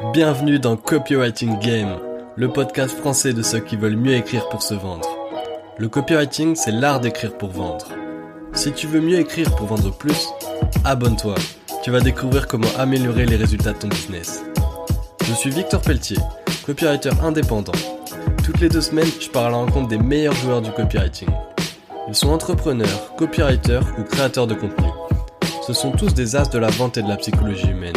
Bienvenue dans Copywriting Game, le podcast français de ceux qui veulent mieux écrire pour se vendre. Le copywriting, c'est l'art d'écrire pour vendre. Si tu veux mieux écrire pour vendre plus, abonne-toi. Tu vas découvrir comment améliorer les résultats de ton business. Je suis Victor Pelletier, copywriter indépendant. Toutes les deux semaines, je pars à la rencontre des meilleurs joueurs du copywriting. Ils sont entrepreneurs, copywriters ou créateurs de contenu. Ce sont tous des as de la vente et de la psychologie humaine.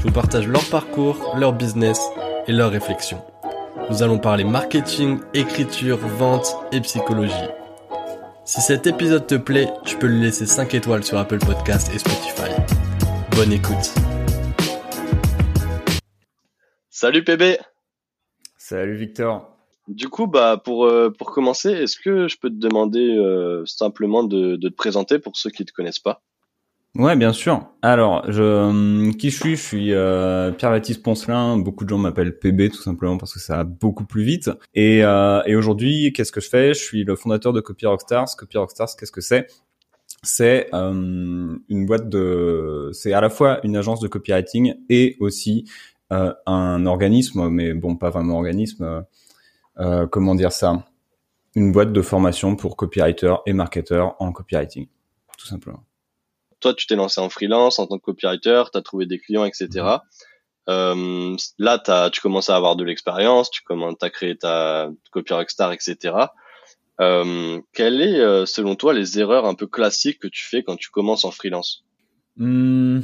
Je vous partage leur parcours, leur business et leurs réflexions. Nous allons parler marketing, écriture, vente et psychologie. Si cet épisode te plaît, tu peux lui laisser 5 étoiles sur Apple Podcast et Spotify. Bonne écoute. Salut PB. Salut Victor. Du coup, bah pour euh, pour commencer, est-ce que je peux te demander euh, simplement de, de te présenter pour ceux qui te connaissent pas? Ouais, bien sûr. Alors, je, hum, qui je suis? Je suis euh, Pierre-Baptiste Poncelin. Beaucoup de gens m'appellent PB tout simplement parce que ça va beaucoup plus vite. Et, euh, et aujourd'hui, qu'est-ce que je fais? Je suis le fondateur de Copy Rockstars. Copy Rockstars, qu'est-ce que c'est? C'est euh, une boîte de, c'est à la fois une agence de copywriting et aussi euh, un organisme, mais bon, pas vraiment organisme. Euh, comment dire ça? Une boîte de formation pour copywriters et marketeurs en copywriting, tout simplement toi, tu t'es lancé en freelance en tant que copywriter, tu as trouvé des clients, etc. Euh, là, as, tu commences à avoir de l'expérience, tu commences, à créer ta copy rockstar, etc. Euh, quelles est, euh, selon toi, les erreurs un peu classiques que tu fais quand tu commences en freelance? Mmh.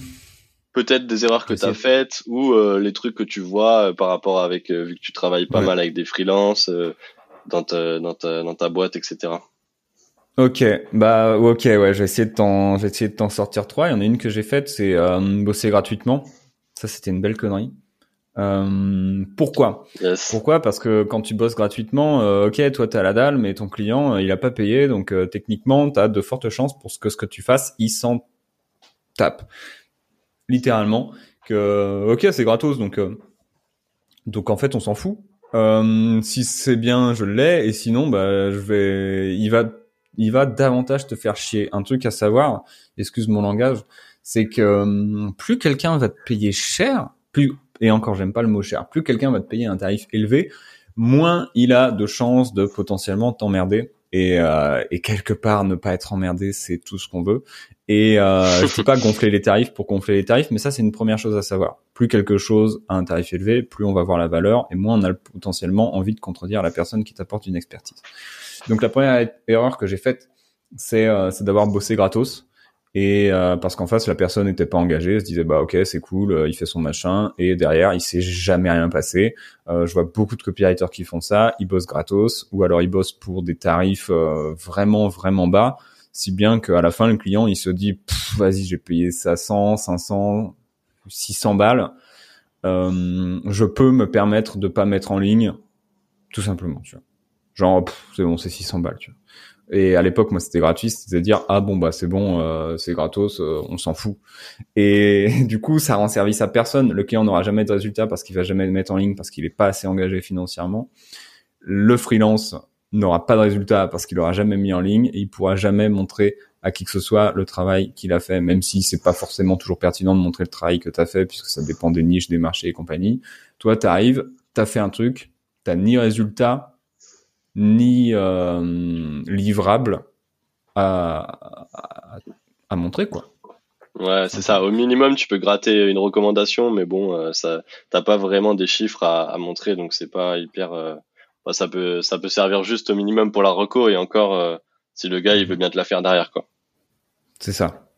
Peut-être des erreurs que tu as faites ou euh, les trucs que tu vois par rapport avec, vu que tu travailles pas mal avec des freelances dans, ta, dans, ta, dans ta boîte, etc. Ok, bah ok, ouais, j'ai essayé de t'en, j'ai essayé de t'en sortir trois. Il y en a une que j'ai faite, c'est euh, bosser gratuitement. Ça, c'était une belle connerie. Euh, pourquoi? Pourquoi? Parce que quand tu bosses gratuitement, euh, ok, toi t'as la dalle, mais ton client euh, il a pas payé, donc euh, techniquement t'as de fortes chances pour que ce que tu fasses, il s'en tape, littéralement. Que ok, c'est gratos, donc donc en fait on s'en fout. si c'est bien, je l'ai, et sinon bah je vais, il va il va davantage te faire chier. Un truc à savoir, excuse mon langage, c'est que hum, plus quelqu'un va te payer cher, plus et encore j'aime pas le mot cher, plus quelqu'un va te payer un tarif élevé, moins il a de chances de potentiellement t'emmerder. Et, euh, et, quelque part ne pas être emmerdé, c'est tout ce qu'on veut. Et euh, je sais pas gonfler les tarifs pour gonfler les tarifs, mais ça c'est une première chose à savoir. Plus quelque chose a un tarif élevé, plus on va voir la valeur, et moins on a potentiellement envie de contredire la personne qui t'apporte une expertise. Donc la première erreur que j'ai faite, c'est euh, d'avoir bossé gratos. Et euh, parce qu'en face, la personne n'était pas engagée, se disait bah ok c'est cool, euh, il fait son machin, et derrière il s'est jamais rien passé. je vois beaucoup de copywriters qui font ça, ils bossent gratos, ou alors ils bossent pour des tarifs vraiment vraiment bas, si bien qu'à la fin le client il se dit vas-y j'ai payé ça 100, 500, 600 balles, je peux me permettre de pas mettre en ligne, tout simplement. Tu vois. Genre, c'est bon, c'est 600 balles, tu vois. Et à l'époque, moi, c'était gratuit, c'était dire ah bon bah c'est bon, euh, c'est gratos, euh, on s'en fout. Et du coup, ça rend service à personne. Le client n'aura jamais de résultat parce qu'il va jamais le mettre en ligne parce qu'il est pas assez engagé financièrement. Le freelance n'aura pas de résultat parce qu'il aura jamais mis en ligne et il pourra jamais montrer à qui que ce soit le travail qu'il a fait, même si c'est pas forcément toujours pertinent de montrer le travail que tu as fait puisque ça dépend des niches, des marchés et compagnie. Toi, tu arrives, tu as fait un truc, t'as ni résultat, ni euh, livrable à, à, montrer quoi. Ouais, c'est ça. Au minimum, tu peux gratter une recommandation, mais bon, euh, ça, t'as pas vraiment des chiffres à, à montrer, donc c'est pas hyper. Euh, ça peut, ça peut servir juste au minimum pour la reco et encore euh, si le gars il veut bien te la faire derrière, quoi. C'est ça.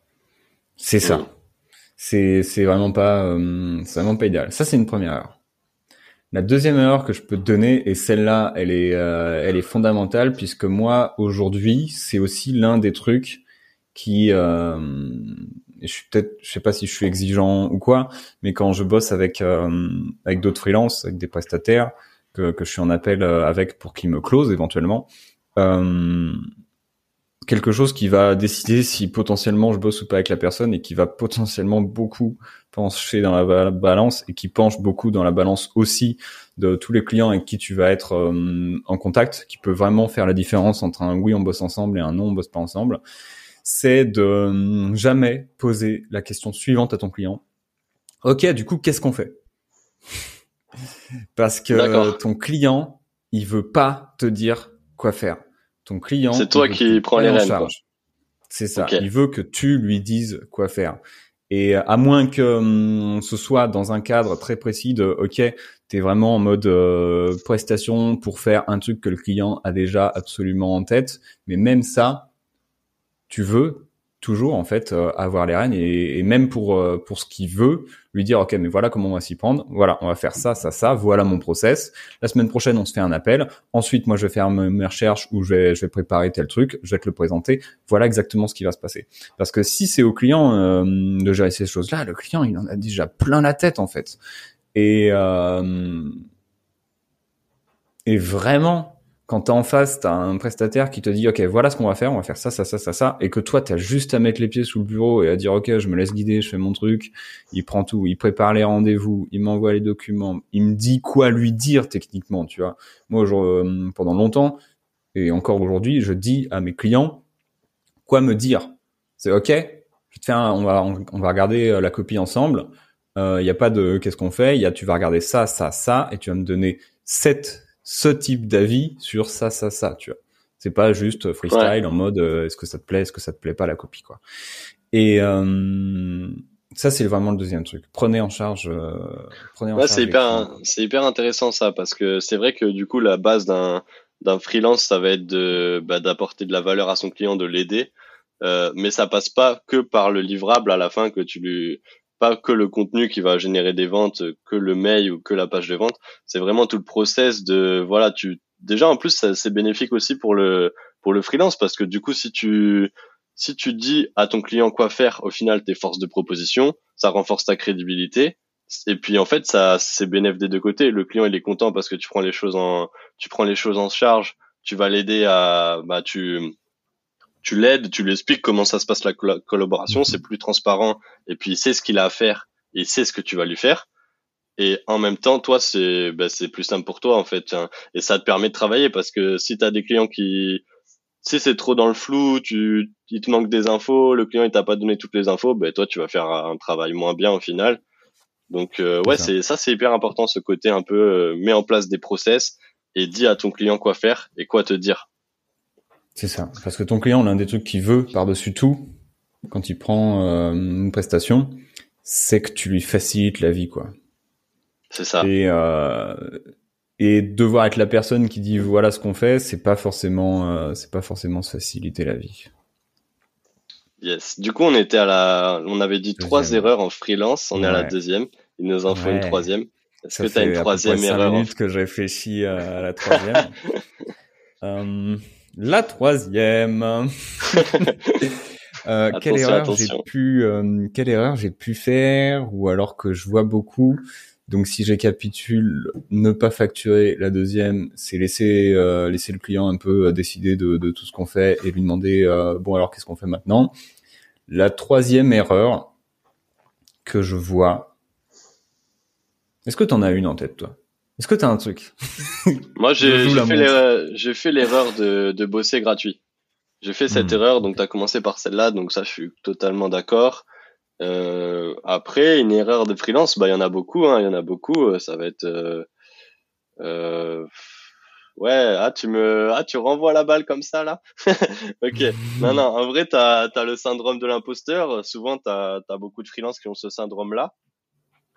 C'est ça. C'est, c'est vraiment pas, c'est vraiment pas idéal. Ça, c'est une première erreur. La deuxième erreur que je peux te donner, et celle-là, elle est, euh, elle est fondamentale puisque moi aujourd'hui, c'est aussi l'un des trucs qui, euh, je suis peut-être, je sais pas si je suis exigeant ou quoi, mais quand je bosse avec euh, avec d'autres freelances, avec des prestataires que, que je suis en appel euh, avec pour qu'ils me close éventuellement, euh, quelque chose qui va décider si potentiellement je bosse ou pas avec la personne et qui va potentiellement beaucoup pencher dans la balance et qui penche beaucoup dans la balance aussi de tous les clients avec qui tu vas être euh, en contact, qui peut vraiment faire la différence entre un oui on bosse ensemble et un non on bosse pas ensemble, c'est de euh, jamais poser la question suivante à ton client. Ok, du coup, qu'est-ce qu'on fait? Parce que ton client, il veut pas te dire quoi faire. Ton client, c'est toi qui prends les rênes. C'est ça. Il veut que tu lui dises quoi faire. Et à moins que hum, ce soit dans un cadre très précis de OK, tu es vraiment en mode euh, prestation pour faire un truc que le client a déjà absolument en tête, mais même ça, tu veux toujours en fait euh, avoir les rênes et, même pour euh, pour ce qu'il veut lui dire ok mais voilà comment on va s'y prendre. Voilà on va faire ça ça ça. Voilà mon process. La semaine prochaine on se fait un appel. Ensuite moi je vais faire mes recherches ou je vais je vais préparer tel truc. Je vais te le présenter. Voilà exactement ce qui va se passer. Parce que si c'est au client euh, de gérer ces choses là le client il en a déjà plein la tête en fait. Et et vraiment quand t'es en face, t'as un prestataire qui te dit, OK, voilà ce qu'on va faire, on va faire ça, ça, ça, ça, ça, et que toi, t'as juste à mettre les pieds sous le bureau et à dire, OK, je me laisse guider, je fais mon truc, il prend tout, il prépare les rendez-vous, il m'envoie les documents, il me dit quoi lui dire techniquement, tu vois. Moi, euh, pendant longtemps, et encore aujourd'hui, je dis à mes clients quoi me dire. C'est OK, je te fais on va, on, va regarder euh, la copie ensemble. Il euh, n'y a pas de qu'est-ce qu'on fait, il y a tu vas regarder ça, ça, ça, et tu vas me donner sept ce type d'avis sur ça, ça, ça, tu vois. C'est pas juste freestyle en mode euh, est-ce que ça te plaît, est-ce que ça te plaît pas la copie quoi. Et euh, ça c'est vraiment le deuxième truc. Prenez en charge. Euh, prenez en ouais, c'est hyper, c'est hyper intéressant ça parce que c'est vrai que du coup la base d'un d'un freelance ça va être de bah, d'apporter de la valeur à son client, de l'aider. Euh, mais ça passe pas que par le livrable à la fin que tu lui pas que le contenu qui va générer des ventes, que le mail ou que la page de vente. C'est vraiment tout le process de voilà, tu déjà en plus c'est bénéfique aussi pour le pour le freelance parce que du coup si tu si tu dis à ton client quoi faire, au final tes forces de proposition, ça renforce ta crédibilité. Et puis en fait ça c'est bénéfique des deux côtés. Le client il est content parce que tu prends les choses en tu prends les choses en charge, tu vas l'aider à bah tu tu l'aides, tu lui expliques comment ça se passe la collaboration, c'est plus transparent, et puis il sait ce qu'il a à faire, il sait ce que tu vas lui faire. Et en même temps, toi, c'est ben, c'est plus simple pour toi en fait, et ça te permet de travailler parce que si tu as des clients qui, si c'est trop dans le flou, tu, il te manque des infos, le client il t'a pas donné toutes les infos, ben toi tu vas faire un travail moins bien au final. Donc euh, ouais, c'est ça, c'est hyper important ce côté un peu euh, mets en place des process et dis à ton client quoi faire et quoi te dire. C'est ça. Parce que ton client, l'un des trucs qu'il veut par-dessus tout, quand il prend euh, une prestation, c'est que tu lui facilites la vie, quoi. C'est ça. Et, euh, et devoir être la personne qui dit voilà ce qu'on fait, c'est pas forcément, euh, c'est pas forcément se faciliter la vie. Yes. Du coup, on était à la, on avait dit trois erreurs en freelance. On est à la deuxième. Il nous en faut une troisième. Est-ce que tu as une troisième erreur minutes que je réfléchis à la troisième. la troisième. euh, quelle erreur j'ai pu, euh, quelle erreur j'ai pu faire ou alors que je vois beaucoup. Donc si j'écapitule, ne pas facturer. La deuxième, c'est laisser euh, laisser le client un peu euh, décider de, de tout ce qu'on fait et lui demander bon alors qu'est-ce qu'on fait maintenant? La troisième erreur que je vois. Est-ce que tu en as une en tête toi? Est-ce que tu as un truc? Moi, j'ai fait l'erreur de, de bosser gratuit. J'ai fait cette hmm. erreur, donc tu as commencé par celle-là, donc ça, je suis totalement d'accord. Euh, après, une erreur de freelance, bah il y en a beaucoup, hein, il y en a beaucoup. Euh, ça va être, euh, euh, ouais, ah tu me, ah tu renvoies la balle comme ça là. ok. non non, en vrai, t'as as le syndrome de l'imposteur. Souvent, t'as as beaucoup de freelances qui ont ce syndrome-là.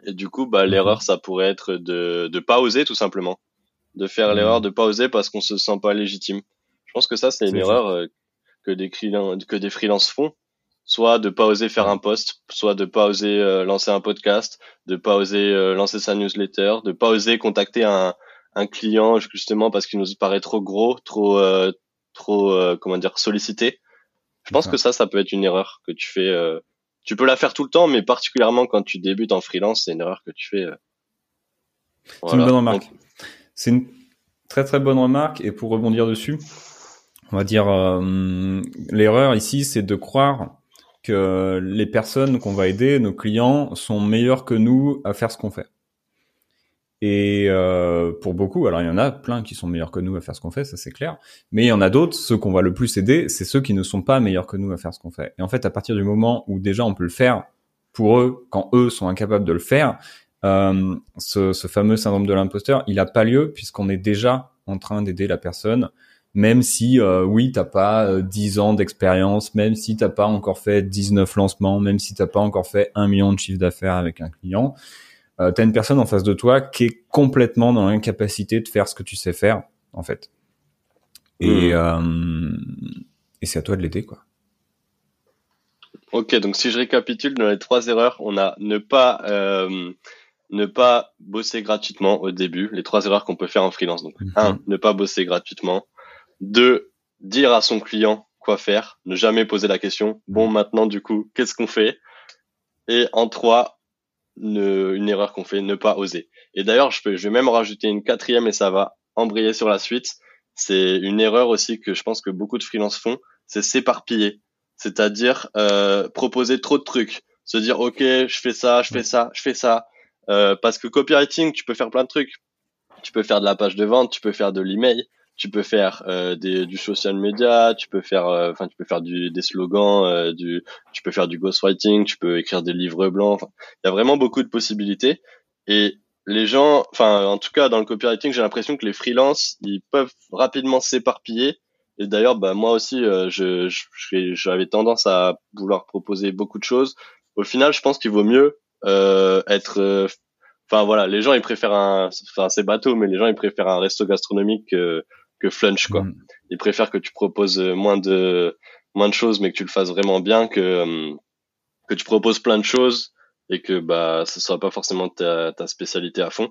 Et du coup, bah, l'erreur, ça pourrait être de ne pas oser tout simplement, de faire mmh. l'erreur de pas oser parce qu'on se sent pas légitime. Je pense que ça, c'est une erreur euh, que des que des freelances font, soit de pas oser faire un post, soit de pas oser euh, lancer un podcast, de pas oser euh, lancer sa newsletter, de pas oser contacter un, un client justement parce qu'il nous paraît trop gros, trop trop comment dire sollicité. Je pense que ça, ça peut être une erreur que tu fais tu peux la faire tout le temps, mais particulièrement quand tu débutes en freelance, c'est une erreur que tu fais. Euh. C'est une bonne remarque. C'est une très très bonne remarque. Et pour rebondir dessus, on va dire euh, l'erreur ici, c'est de croire que les personnes qu'on va aider, nos clients, sont meilleurs que nous à faire ce qu'on fait. Et euh, pour beaucoup, alors il y en a plein qui sont meilleurs que nous à faire ce qu'on fait, ça c'est clair. Mais il y en a d'autres, ceux qu'on va le plus aider, c'est ceux qui ne sont pas meilleurs que nous à faire ce qu'on fait. Et en fait, à partir du moment où déjà on peut le faire pour eux, quand eux sont incapables de le faire, euh, ce, ce, fameux syndrome de l'imposteur, il a pas lieu puisqu'on est déjà en train d'aider la personne, même si euh, oui, t'as pas 10 ans d'expérience, même si t'as pas encore fait 19 lancements, même si t'as pas encore fait un million de chiffre d'affaires avec un client, euh, t'as une personne en face de toi qui est complètement dans l'incapacité de faire ce que tu sais faire, en fait. Et, mmh. et c'est à toi de l'aider, quoi. Ok, donc si je récapitule dans les trois erreurs, on a ne pas euh, ne pas bosser gratuitement au début, les trois erreurs qu'on peut faire en freelance. Donc mhm. un, ne pas bosser gratuitement. Deux, dire à son client quoi faire, ne jamais poser la question. Bon, mhm. maintenant du coup, qu'est-ce qu'on fait? Et en trois, une erreur qu'on fait, ne pas oser. Et d'ailleurs, je, peux, je vais même rajouter une quatrième et ça va embrayer sur la suite. C'est une erreur aussi que je pense que beaucoup de freelance font, c'est s'éparpiller c'est-à-dire euh, proposer trop de trucs, se dire ok, je fais ça, je fais ça, je fais ça, euh, parce que copywriting, tu peux faire plein de trucs. Tu peux faire de la page de vente, tu peux faire de l'email, tu peux faire euh, des, du social media, tu peux faire, euh, enfin, tu peux faire du, des slogans, euh, du, tu peux faire du ghostwriting, tu peux écrire des livres blancs. Il y a vraiment beaucoup de possibilités. Et les gens, enfin, en tout cas, dans le copywriting, j'ai l'impression que les freelances, ils peuvent rapidement s'éparpiller et d'ailleurs, bah, moi aussi, euh, je, j'avais tendance à vouloir proposer beaucoup de choses. Au final, je pense qu'il vaut mieux euh, être. Enfin voilà, les gens ils préfèrent un. Enfin c'est bateau, mais les gens ils préfèrent un resto gastronomique que, que flunch quoi. Mm. Ils préfèrent que tu proposes moins de moins de choses, mais que tu le fasses vraiment bien, que que tu proposes plein de choses et que bah ce soit pas forcément ta, ta spécialité à fond.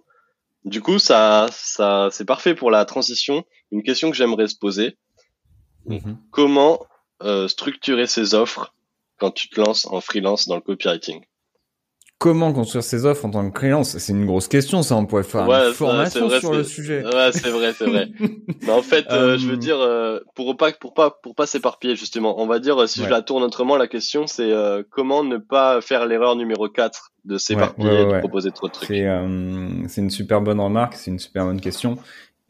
Du coup, ça, ça, c'est parfait pour la transition. Une question que j'aimerais se poser, Mhm. Comment euh, structurer ses offres quand tu te lances en freelance dans le copywriting? Comment construire ses offres en tant que freelance C'est une grosse question, ça. On pourrait faire une formation sur le sujet. Ouais, c'est vrai, c'est vrai. Mais en fait, euh, je veux euh. dire, pour pas, pour pas, pour pas s'éparpiller justement, on va dire, si je la tourne autrement, la question c'est comment ne pas faire l'erreur numéro 4 de s'éparpiller et de proposer trop de trucs. C'est une super bonne remarque, c'est une super bonne question.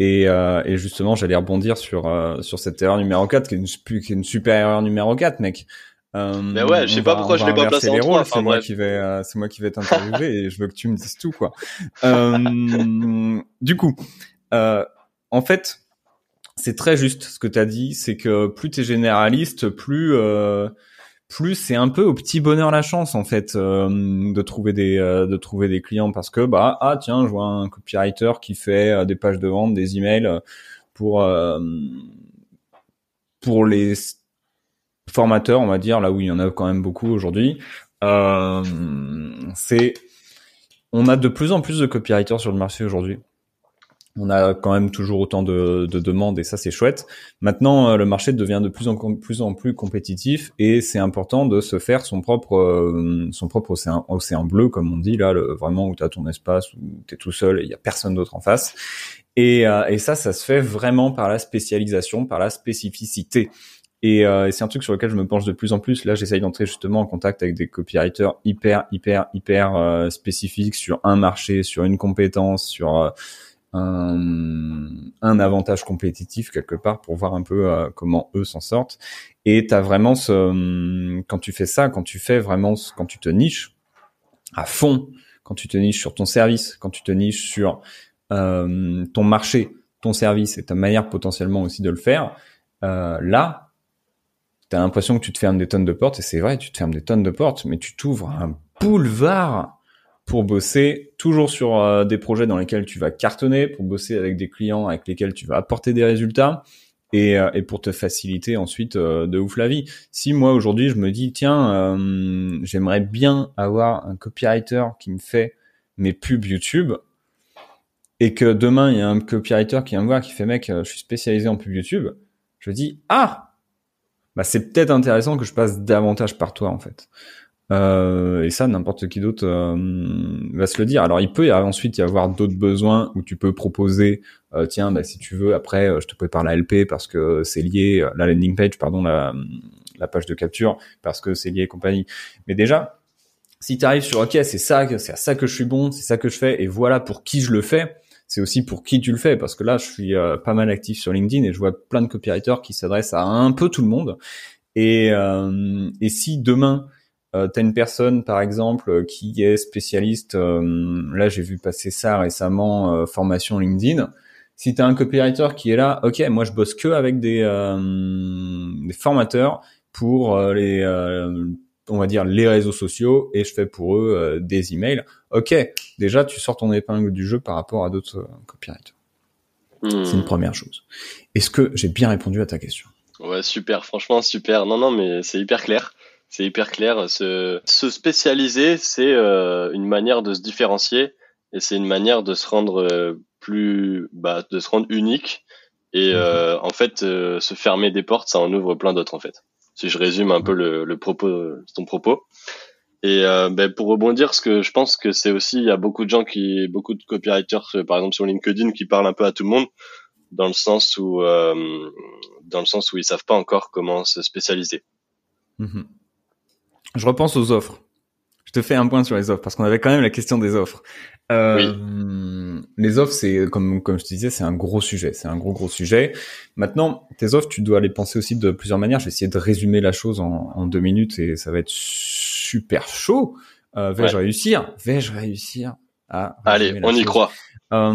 Et, euh, et justement, j'allais rebondir sur euh, sur cette erreur numéro 4, qui est une, qui est une super erreur numéro 4, mec. Euh, mais ouais, je sais pas pourquoi je l'ai pas placé en 3. C'est moi qui vais, euh, c'est moi qui vais t'interviewer et je veux que tu me dises tout, quoi. Euh, du coup, euh, en fait, c'est très juste ce que tu as dit, c'est que plus tu es généraliste, plus plus c'est un peu au petit bonheur la chance en fait euh, de trouver des euh, de trouver des clients parce que bah ah tiens je vois un copywriter qui fait euh, des pages de vente des emails pour pour les formateurs on va dire là où il y en a quand même beaucoup aujourd'hui c'est on a de plus en plus de copywriters sur le marché aujourd'hui on a quand même toujours autant de, demandes et ça c'est chouette. Maintenant, euh, le marché devient de plus en plus, en plus compétitif et c'est important de se faire son propre euh, son propre océan, océan bleu comme on dit là, vraiment où tu as ton espace où tu es tout seul et il y a personne d'autre en face. Et, euh, et, ça, ça se fait vraiment par la spécialisation, par la spécificité. Et, et c'est un truc sur lequel je me penche de plus en plus. Là, j'essaye d'entrer justement en contact avec des copywriters hyper, hyper, hyper spécifiques sur un marché, sur une compétence, sur un, un, avantage compétitif quelque part pour voir un peu euh, comment eux s'en sortent. Et t'as vraiment ce, quand tu fais ça, quand tu fais vraiment, quand tu te niches à fond, quand tu te niches sur ton service, quand tu te niches sur euh, ton marché, ton service et ta manière potentiellement aussi de le faire, euh, là, t'as l'impression que tu te fermes des tonnes de portes et c'est vrai, tu te fermes des tonnes de portes, mais tu t'ouvres un boulevard pour bosser toujours sur euh, des projets dans lesquels tu vas cartonner, pour bosser avec des clients avec lesquels tu vas apporter des résultats et, euh, et pour te faciliter ensuite euh, de ouf la vie. Si moi aujourd'hui je me dis tiens j'aimerais bien avoir un copywriter qui me fait mes pubs YouTube et que demain il y a un copywriter qui vient me voir qui fait mec je suis spécialisé en pub YouTube, je dis ah bah c'est peut-être intéressant que je passe davantage par toi en fait. Euh, et ça, n'importe qui d'autre euh, va se le dire. Alors, il peut y ensuite y avoir d'autres besoins où tu peux proposer, euh, tiens, bah, si tu veux, après, je te prépare la LP parce que c'est lié, la landing page, pardon, la, la page de capture parce que c'est lié et compagnie. Mais déjà, si tu arrives sur, ok, c'est ça, c'est à ça que je suis bon, c'est ça que je fais, et voilà pour qui je le fais. C'est aussi pour qui tu le fais, parce que là, je suis pas mal actif sur LinkedIn et je vois plein de copywriters qui s'adressent à un peu tout le monde. Et, et si demain euh, t'as une personne par exemple qui est spécialiste, là j'ai vu passer ça récemment, formation LinkedIn. Si t'as un copywriter qui est là, ok, moi je bosse que avec des formateurs pour les on va dire les réseaux sociaux et je fais pour eux des emails. Ok, déjà tu sors ton épingle du jeu par rapport à d'autres copywriters. C'est une hmm. première chose. Est-ce que j'ai bien répondu à ta question? Ouais, super, franchement super. Non, non, mais c'est hyper clair. C'est hyper clair. Se, se spécialiser, c'est euh, une manière de se différencier et c'est une manière de se rendre euh, plus, bah, de se rendre unique. Et mhm. euh, en fait, se fermer des portes, ça en ouvre plein d'autres en fait. Si je résume un peu le, le propos, ton propos. Et ben, pour rebondir, ce que je pense que c'est aussi, il y a beaucoup de gens qui, beaucoup de copywriters, par exemple sur LinkedIn, qui parlent un peu à tout le monde dans le sens où euh, dans le sens où ils savent pas encore comment se spécialiser. Mhm. Je repense aux offres. Je te fais un point sur les offres parce qu'on avait quand même la question des offres. Euh, oui. Les offres, c'est comme comme je te disais, c'est un gros sujet. C'est un gros gros sujet. Maintenant, tes offres, tu dois les penser aussi de plusieurs manières. Je vais essayer de résumer la chose en, en deux minutes et ça va être super chaud. Euh, vais-je réussir? Vais-je réussir Allez, on y croit. Euh,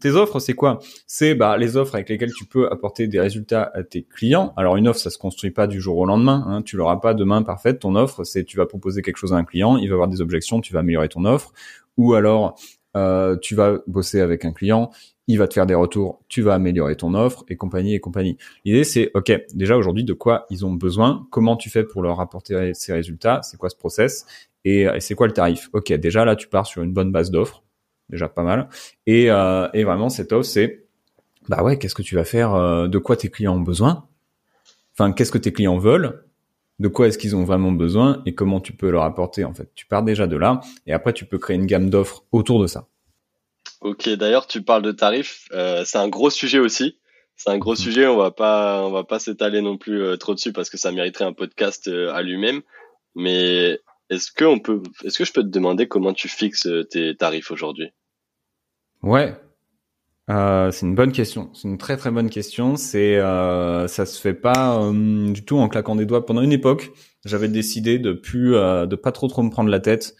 tes offres, c'est quoi? C'est bah, les offres avec lesquelles tu peux apporter des résultats à tes clients. Alors une offre, ça se construit pas du jour au lendemain. Hein. Tu l'auras pas demain parfaite. Ton offre, c'est tu vas proposer quelque chose à un client, il va avoir des objections, tu vas améliorer ton offre. Ou alors euh, tu vas bosser avec un client, il va te faire des retours, tu vas améliorer ton offre et compagnie et compagnie. L'idée c'est ok, déjà aujourd'hui de quoi ils ont besoin, comment tu fais pour leur apporter ces résultats, c'est quoi ce process et, c'est quoi le tarif? Ok, déjà là tu pars sur une bonne base d'offres déjà pas mal. Et, euh, et vraiment, cette offre, c'est, bah ouais, qu'est-ce que tu vas faire euh, De quoi tes clients ont besoin? Enfin, qu'est-ce que tes clients veulent? De quoi est-ce qu'ils ont vraiment besoin et comment tu peux leur apporter en fait. Tu pars déjà de là et après tu peux créer une gamme d'offres autour de ça. Ok, d'ailleurs tu parles de tarifs, euh, c'est un gros sujet aussi. C'est un gros mhm. sujet, on va pas on va pas s'étaler non plus euh, trop dessus parce que ça mériterait un podcast euh, à lui-même. Mais est-ce que on peut est-ce que je peux te demander comment tu fixes tes tarifs aujourd'hui? Ouais, euh, c'est une bonne question. C'est une très très bonne question. C'est euh, ça se fait pas euh, du tout en claquant des doigts. Pendant une époque, j'avais décidé de plus euh, de pas trop trop me prendre la tête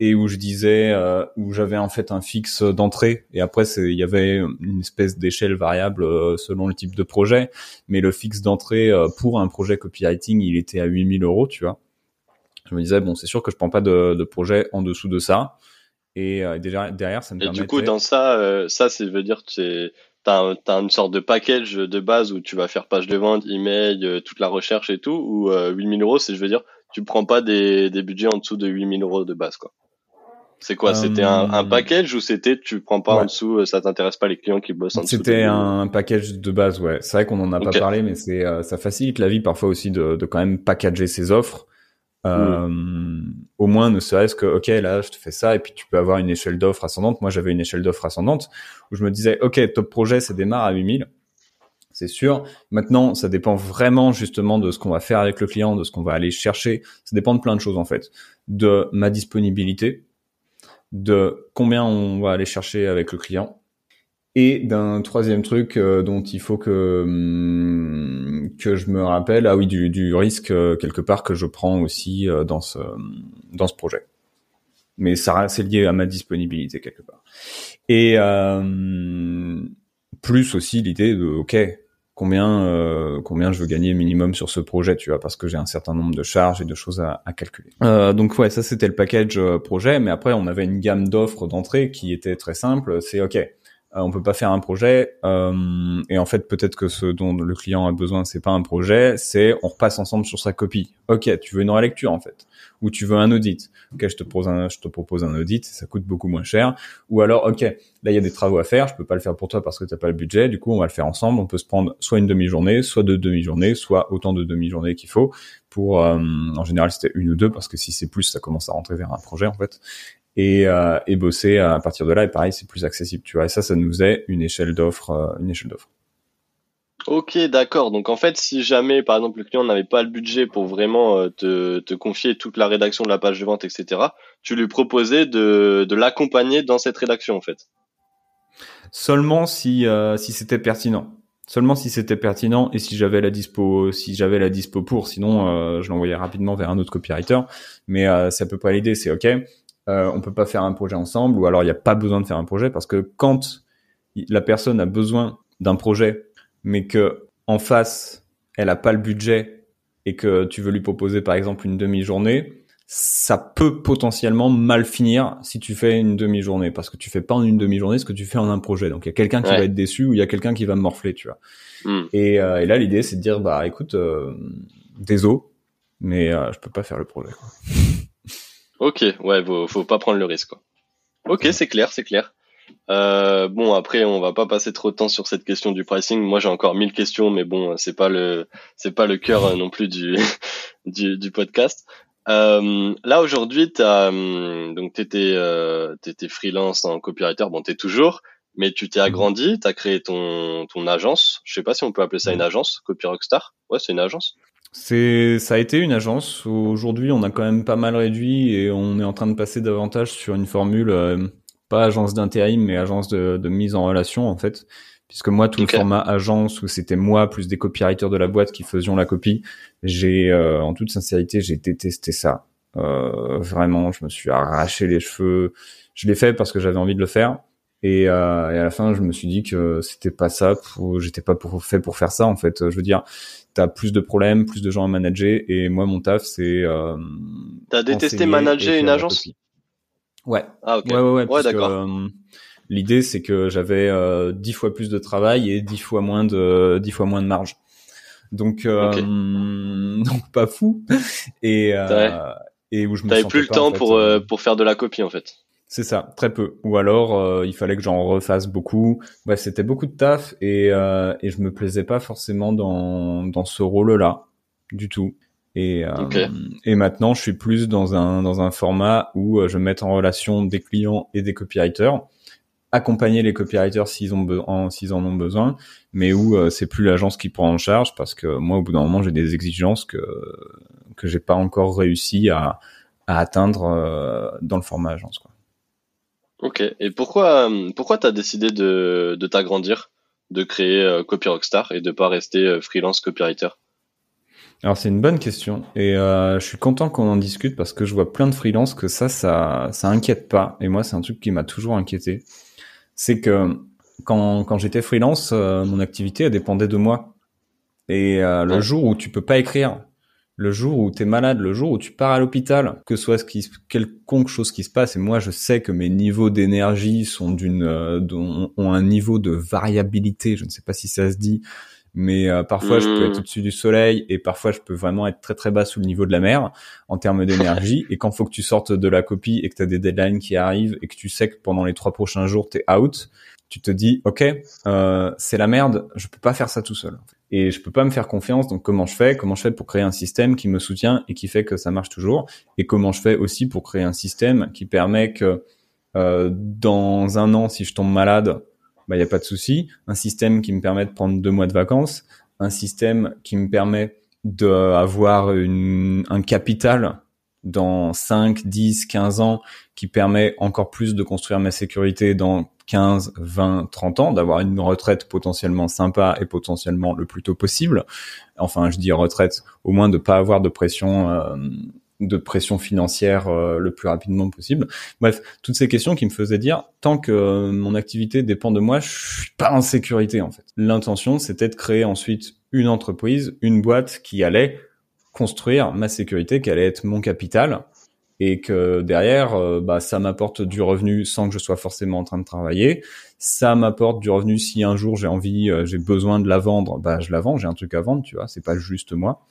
et où je disais euh, où j'avais en fait un fixe d'entrée et après il y avait une espèce d'échelle variable selon le type de projet. Mais le fixe d'entrée pour un projet copywriting, il était à 8000 euros, tu vois. Je me disais bon, c'est sûr que je prends pas de, de projet en dessous de ça. Et euh, déjà derrière, ça me Et du coup, dans ça, euh, ça, c'est veut dire que t'as as une sorte de package de base où tu vas faire page de vente, email, euh, toute la recherche et tout, ou 8000 euros, c'est je veux dire, tu prends pas des, des budgets en dessous de 8000 euros de base, quoi. C'est quoi C'était un, un, package ou c'était tu prends pas en dessous, ça t'intéresse pas les clients qui bossent en dessous C'était un package de base, ouais. C'est vrai qu'on en a pas parlé, mais c'est ça facilite la vie parfois aussi de, de quand même packager ses offres euh, Au moins, ne serait-ce que, ok, là, je te fais ça, et puis tu peux avoir une échelle d'offres ascendante. Moi, j'avais une échelle d'offres ascendante où je me disais, ok, top projet, ça démarre à 8000. C'est sûr. Maintenant, ça dépend vraiment justement de ce qu'on va faire avec le client, de ce qu'on va aller chercher. Ça dépend de plein de choses en fait. De ma disponibilité, de combien on va aller chercher avec le client, et d'un troisième truc euh, dont il faut que hum, que je me rappelle, ah oui, du, du risque euh, quelque part que je prends aussi euh, dans ce dans ce projet. Mais ça c'est lié à ma disponibilité quelque part. Et plus aussi l'idée de ok combien combien je veux gagner minimum sur ce projet, tu vois, parce que j'ai un certain nombre de charges et de choses à, à calculer. donc ouais, ça c'était le package projet, mais après on avait une gamme d'offres d'entrée qui était très simple. C'est ok euh, on peut pas faire un projet euh, et en fait peut-être que ce dont le client a besoin c'est pas un projet c'est on repasse ensemble sur sa copie. Ok tu veux une relecture en fait. Ou tu veux un audit. Ok je te propose un je te propose un audit ça coûte beaucoup moins cher. Ou alors ok là il y a des travaux à faire je peux pas le faire pour toi parce que t'as pas le budget. Du coup on va le faire ensemble. On peut se prendre soit une demi-journée soit deux demi-journées soit autant de demi-journées qu'il faut. Pour euh, en général c'était une ou deux parce que si c'est plus ça commence à rentrer vers un projet en fait et, euh, et bosser à partir de là. Et pareil, c'est plus accessible, tu vois. Et ça, ça nous est une échelle d'offre, euh, une échelle d'offre. Ok, d'accord. Donc en fait, si jamais, par exemple, le client n'avait pas le budget pour vraiment euh, te, te, confier toute la rédaction de la page de vente, etc., tu lui proposais de, de l'accompagner dans cette rédaction, en fait. Seulement si, euh, si c'était pertinent. Seulement si c'était pertinent et si j'avais la dispo, si j'avais la dispo pour. Sinon, euh, je l'envoyais rapidement vers un autre copywriter. Mais euh, c'est à peu près l'idée. C'est ok. Euh, on peut pas faire un projet ensemble ou alors il n'y a pas besoin de faire un projet parce que quand la personne a besoin d'un projet, mais que en face elle a pas le budget et que tu veux lui proposer par exemple une demi-journée, ça peut potentiellement mal finir si tu fais une demi-journée parce que tu fais pas en une demi-journée ce que tu fais en un projet. Donc il y a quelqu'un qui va être déçu ou il y a quelqu'un qui va morfler, tu vois. Hmm. Et, euh, et, là l'idée c'est de dire bah écoute, euh, désolé, mais euh, je peux pas faire le projet. Quoi. Ok, ouais, faut, faut pas prendre le risque. Quoi. Ok, c'est clair, c'est clair. Euh, bon, après, on va pas passer trop de temps sur cette question du pricing. Moi, j'ai encore mille questions, mais bon, c'est pas le, c'est pas le cœur euh, non plus du, du, du, podcast. Euh, là aujourd'hui, t'as hum, donc t'étais euh, t'étais freelance en copywriter. Bon, t'es toujours, mais tu t'es agrandi. T'as créé ton ton agence. Je sais pas si on peut appeler ça une agence, Copy Rockstar. Ouais, c'est une agence. C'est ça a été une agence. Aujourd'hui, on a quand même pas mal réduit et on est en train de passer davantage sur une formule euh, pas agence d'intérim, mais agence de, de, mise en relation en fait. Puisque moi, tout le format agence où c'était moi plus des copywriters de la boîte qui faisions la copie, j'ai, euh, en toute sincérité, j'ai détesté ça. Euh, vraiment, je me suis arraché les cheveux. Je l'ai fait parce que j'avais envie de le faire. Et, euh, et, à la fin, je me suis dit que c'était pas ça. J'étais pas pour, fait pour faire ça en fait. Je veux dire, t'as plus de problèmes, plus de gens à manager. Et moi, mon taf, c'est. Euh, t'as détesté manager une agence Ouais. Ah, ok. Ouais, ouais, ouais. d'accord. Euh, l'idée, c'est que j'avais euh, dix fois plus de travail et dix fois moins de dix fois moins de marge. Donc, euh, donc pas fou. Et euh, et où je me T'avais plus le temps pour pour faire de la copie en fait. C'est ça, très peu. Ou alors il fallait que j'en refasse beaucoup. Ouais, c'était beaucoup de taf et et je me plaisais pas forcément dans dans ce rôle-là du tout. Et, euh, et maintenant, je suis plus dans un, dans un format où euh, je mets en relation des clients et des copywriters, accompagner les copywriters s'ils ont en, s'ils en ont besoin, mais où euh, c'est plus l'agence qui prend en charge parce que moi, au bout d'un moment, j'ai des exigences que que j'ai pas encore réussi à, à atteindre dans le format agence. Quoi. Ok. Et pourquoi pourquoi t'as décidé de, de t'agrandir, de créer Copy Rockstar et de pas rester freelance copywriter? Alors c'est une bonne question et euh, je suis content qu'on en discute parce que je vois plein de freelances que ça, ça, ça inquiète pas et moi c'est un truc qui m'a toujours inquiété. C'est que quand, quand j'étais freelance, euh, mon activité elle dépendait de moi et euh, le jour où tu peux pas écrire, le jour où tu es malade, le jour où tu pars à l'hôpital, que soit ce qui quelconque chose qui se passe et moi je sais que mes niveaux d'énergie sont d'une ont un niveau de variabilité, je ne sais pas si ça se dit mais euh, parfois je peux être hmm. au-dessus du soleil et parfois je peux vraiment être très très bas sous le niveau de la mer en termes d'énergie et quand faut que tu sortes de la copie et que tu as des deadlines qui arrivent et que tu sais que pendant les trois prochains jours tu es out, tu te dis OK, euh, c'est la merde, je peux pas faire ça tout seul et je peux pas me faire confiance donc comment je fais? Comment je fais pour créer un système qui me soutient et qui fait que ça marche toujours? Et comment je fais aussi pour créer un système qui permet que euh, dans un an si je tombe malade bah, y a pas de souci. Un système qui me permet de prendre deux mois de vacances, un système qui me permet d'avoir un capital dans 5, 10, 15 ans qui permet encore plus de construire ma sécurité dans 15, 20, 30 ans, d'avoir une retraite potentiellement sympa et potentiellement le plus tôt possible. Enfin, je dis retraite, au moins de pas avoir de pression euh, de pression financière euh, le plus rapidement possible. Bref, toutes ces questions qui me faisaient dire tant que euh, mon activité dépend de moi, je suis pas en sécurité en fait. L'intention, c'était de créer ensuite une entreprise, une boîte qui allait construire ma sécurité, qui allait être mon capital et que derrière, euh, bah, ça m'apporte du revenu sans que je sois forcément en train de travailler. Ça m'apporte du revenu si un jour j'ai envie, j'ai besoin de la vendre, bah je la vends, j'ai un truc à vendre, tu vois, c'est pas juste moi.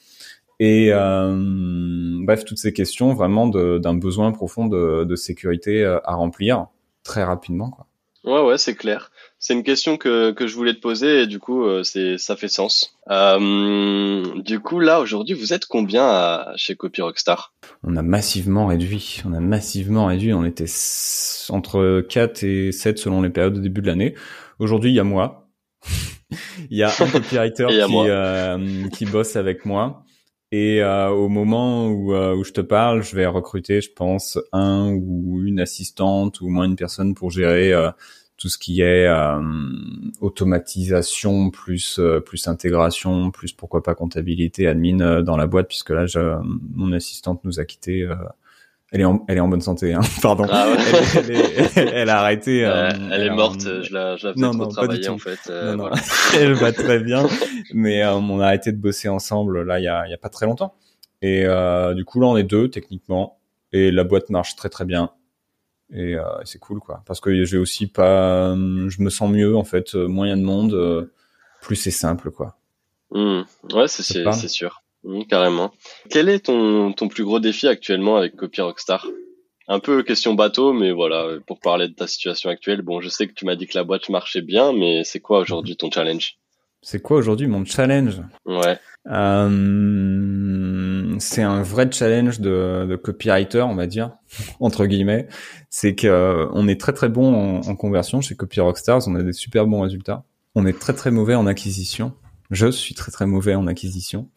Et euh, bref, toutes ces questions vraiment d'un besoin profond de, sécurité euh, à remplir très rapidement. Quoi. Ouais, ouais, c'est clair. C'est une question que, que je voulais te poser et du coup, euh, c'est ça fait sens. Euh, du coup, là, aujourd'hui, vous êtes combien à, chez Copy Rockstar? On a massivement réduit. On a massivement réduit. On était entre 4 et 7 selon les périodes au début de l'année. Aujourd'hui, il y a moi. il y a un copywriter qui, euh, qui bosse avec moi. Et euh, au moment où, euh, où, je te parle, je vais recruter, je pense, un ou une assistante ou moins une personne pour gérer euh, tout ce qui est automatisation plus plus intégration plus pourquoi pas comptabilité admin dans la boîte puisque là mon assistante nous a quitté elle est en, elle est en bonne santé, hein. Pardon. Ah ouais. elle, elle, elle, a arrêté. Euh, elle, est morte. Je la, je la non, non, travailler en fait. Euh, non, non. elle va très bien, mais euh, on a arrêté de bosser ensemble là il y a, y a pas très longtemps. Et euh, du coup là on est deux techniquement et la boîte marche très très bien et c'est cool quoi parce que j'ai aussi pas, je me sens mieux en fait, moins il y a de monde, plus c'est simple quoi. Mmh. Ouais c'est c'est sûr. Mmh, carrément. Quel est ton, ton plus gros défi actuellement avec Copy Rockstar? Un peu question bateau, mais voilà, pour parler de ta situation actuelle, bon, je sais que tu m'as dit que la boîte marchait bien, mais c'est quoi aujourd'hui ton challenge? C'est quoi aujourd'hui mon challenge? Ouais. Euh, c'est un vrai challenge de, de, copywriter, on va dire, entre guillemets. C'est que euh, on est très très bon en, en conversion chez Copy Rockstars, on a des super bons résultats. On est très très mauvais en acquisition. Je suis très très mauvais en acquisition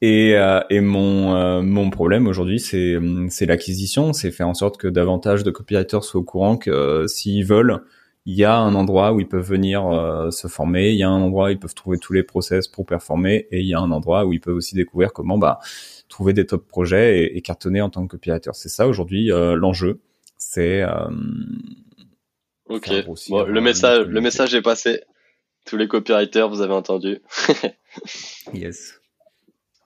et, euh, et mon euh, mon problème aujourd'hui c'est l'acquisition, c'est faire en sorte que davantage de copywriters soient au courant que euh, s'ils veulent, il y a un endroit où ils peuvent venir se former, il y a un endroit où ils peuvent trouver tous les process pour performer et il y a un endroit où ils peuvent aussi découvrir comment bah trouver des top projets et, et cartonner en tant que copywriter. C'est ça aujourd'hui l'enjeu. C'est Ok. Bon, le message, le message est passé. Tous les copywriters, vous avez entendu. yes.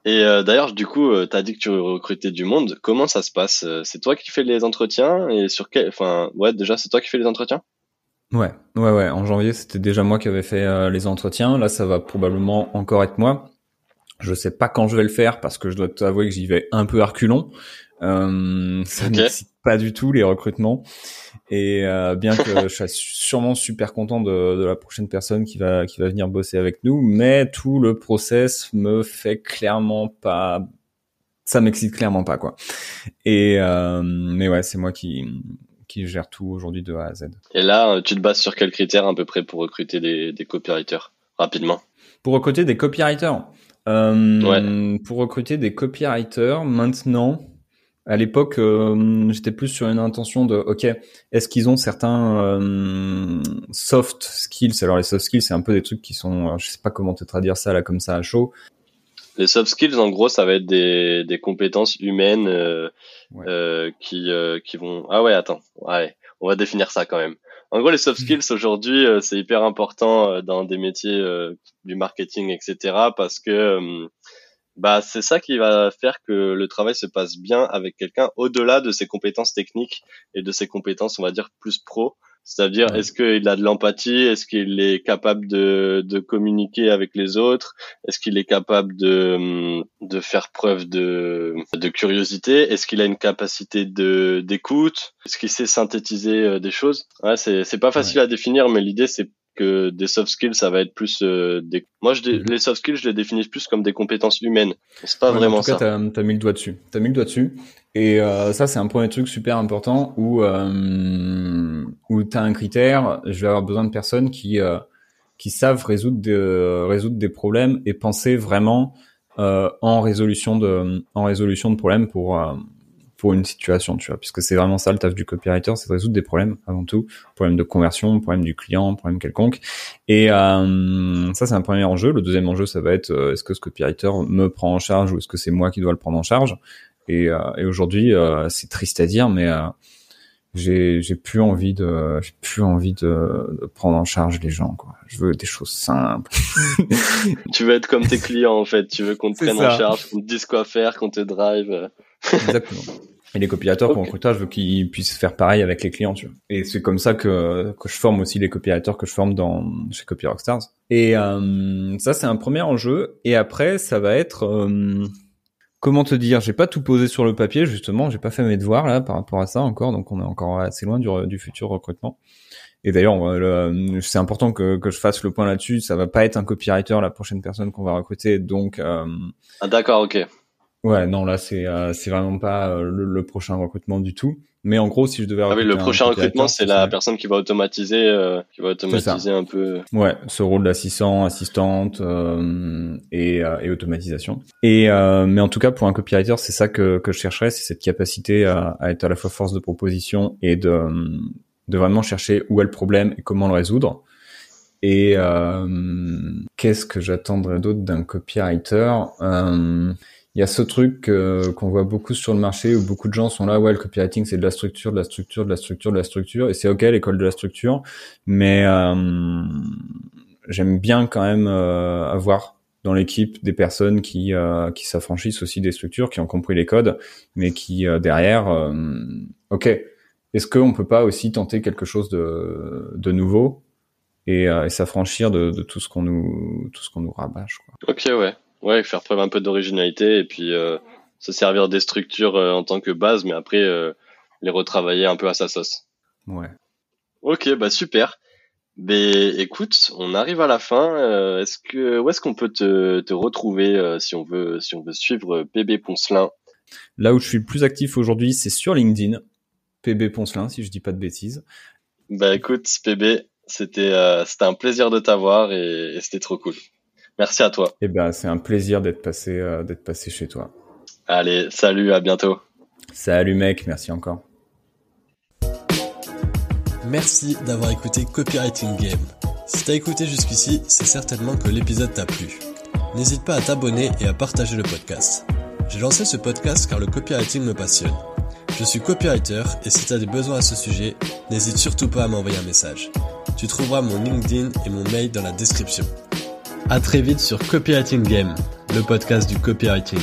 Et euh, d'ailleurs, du coup, euh, tu as dit que tu recrutais du monde. Comment ça se passe? Euh, C'est toi qui fais les entretiens? Et sur quel Enfin, ouais, déjà, c'est toi qui fais les entretiens? Ouais, ouais, ouais. En janvier, c'était déjà moi qui avais fait les entretiens. Là, ça va probablement encore être moi. Je sais pas quand je vais le faire parce que je dois t'avouer que j'y vais un peu arculon. Euh, ça okay. m'excite pas du tout les recrutements. Et euh, bien que je sois sûrement super content de, de, la prochaine personne qui va qui va venir bosser avec nous, mais tout le process me fait clairement pas, ça m'excite clairement pas quoi. Et euh, mais ouais, c'est moi qui qui gère tout aujourd'hui de A à Z. Et là, tu te bases sur quels critères à peu près pour recruter des, des copywriters rapidement? Pour recruter des copywriters? Euh, ouais. Pour recruter des copywriters, maintenant, à l'époque, euh, j'étais plus sur une intention de, ok, est-ce qu'ils ont certains euh, soft skills? Alors les soft skills, c'est un peu des trucs qui sont, je sais pas comment te traduire ça là comme ça à chaud. Les soft skills, en gros, ça va être des, des compétences humaines euh, euh qui qui vont. Ah ouais, attends, ouais, on va définir ça quand même. En gros, les soft mm. skills aujourd'hui, c'est hyper important dans des métiers du marketing, etc. Parce que bah c'est ça qui va faire que le travail se passe bien avec quelqu'un au-delà de ses compétences techniques et de ses compétences on va dire plus pro c'est-à-dire est-ce qu'il a de l'empathie? Est-ce qu'il est capable de, de communiquer avec les autres? Est-ce qu'il est capable de de faire preuve de de curiosité? Est-ce qu'il a une capacité de d'écoute? Est-ce qu'il sait synthétiser euh, des choses? Ouais c'est c'est pas facile à définir mais l'idée c'est que des soft skills, ça va être plus euh, des. Moi, je mhm. les soft skills, je les définis plus comme des compétences humaines. C'est pas vraiment en tout cas, ça. T'as as mis le doigt dessus. T'as mis le doigt dessus. Et euh, ça, c'est un premier truc super important où euh, où t'as un critère. Je vais avoir besoin de personnes qui euh, qui savent résoudre de, résoudre des problèmes et penser vraiment euh, en résolution de en résolution de problèmes pour pour une situation, tu vois, puisque c'est vraiment ça le taf du copywriter, c'est de résoudre des problèmes avant tout, problème de conversion, problème du client, problème quelconque. Et euh, ça, c'est un premier enjeu. Le deuxième enjeu, ça va être euh, est-ce que ce copywriter me prend en charge ou est-ce que c'est moi qui dois le prendre en charge? Et, euh, et aujourd'hui, euh, c'est triste à dire, mais euh, j'ai j'ai plus envie de j'ai plus envie de, de, prendre en charge les gens quoi. Je veux des choses simples. tu veux être comme tes clients en fait, tu veux qu'on te prenne en charge, qu'on te dise quoi faire, qu'on te drive. Exactement. Et les copywriters okay. pour recrutage, je veux qu'ils puissent faire pareil avec les clients, tu vois. Et c'est comme ça que, que je forme aussi les copywriters que je forme dans, chez Copy Rockstars. Et euh, ça, c'est un premier enjeu. Et après, ça va être... Euh, comment te dire? J'ai pas tout posé sur le papier, justement. J'ai pas fait mes devoirs, là, par rapport à ça encore. Donc, on est encore assez loin du, du futur recrutement. Et d'ailleurs, c'est important que, que je fasse le point là-dessus. Ça va pas être un copywriter, la prochaine personne qu'on va recruter. Donc... Euh, ah, d'accord, ok. Ouais, non, là, c'est euh, c'est vraiment pas euh, le, prochain recrutement du tout. Mais en gros, si je devais ah oui, le prochain recrutement, c'est la personne qui va automatiser, euh, qui va automatiser un peu. Ouais, ce rôle d'assistant, assistante et, et automatisation. Et mais en tout cas, pour un copywriter, c'est ça que que je chercherais, c'est cette capacité à, à, être à la fois force de proposition et de de vraiment chercher où est le problème et comment le résoudre. Et euh, qu'est-ce que j'attendrais d'autre d'un copywriter? Euh, Il y a ce truc qu'on voit beaucoup sur le marché où beaucoup de gens sont là, ouais, le copywriting c'est de la structure, de la structure, de la structure, de la structure, et c'est ok l'école de la structure, mais euh, j'aime bien quand même euh, avoir dans l'équipe des personnes qui euh, qui s'affranchissent aussi des structures, qui ont compris les codes, mais qui derrière, ok, est-ce qu'on peut pas aussi tenter quelque chose de, de nouveau et, euh, et s'affranchir de, de, tout ce qu'on nous tout ce qu'on nous rabâche quoi? Ok ouais ouais faire preuve un peu d'originalité et puis euh, se servir des structures euh, en tant que base mais après euh, les retravailler un peu à sa sauce. Ouais. Ok bah super. Mais écoute, on arrive à la fin. est-ce que où est-ce qu'on peut te, te retrouver si on veut si on veut suivre PB Poncelin? Là où je suis le plus actif aujourd'hui, c'est sur LinkedIn. PB Poncelin, si je dis pas de bêtises. Bah écoute, PB, c'était c'était un plaisir de t'avoir et, c'était trop cool. Merci à toi. Eh ben, c'est un plaisir d'être passé euh, d'être passé chez toi. Allez, salut, à bientôt. Salut mec, merci encore. Merci d'avoir écouté Copywriting Game. Si t'as écouté jusqu'ici, c'est certainement que l'épisode t'a plu. N'hésite pas à t'abonner et à partager le podcast. J'ai lancé ce podcast car le copywriting me passionne. Je suis copywriter et si tu as des besoins à ce sujet, n'hésite surtout pas à m'envoyer un message. Tu trouveras mon LinkedIn et mon mail dans la description. À très vite sur Copywriting Game, le podcast du copywriting.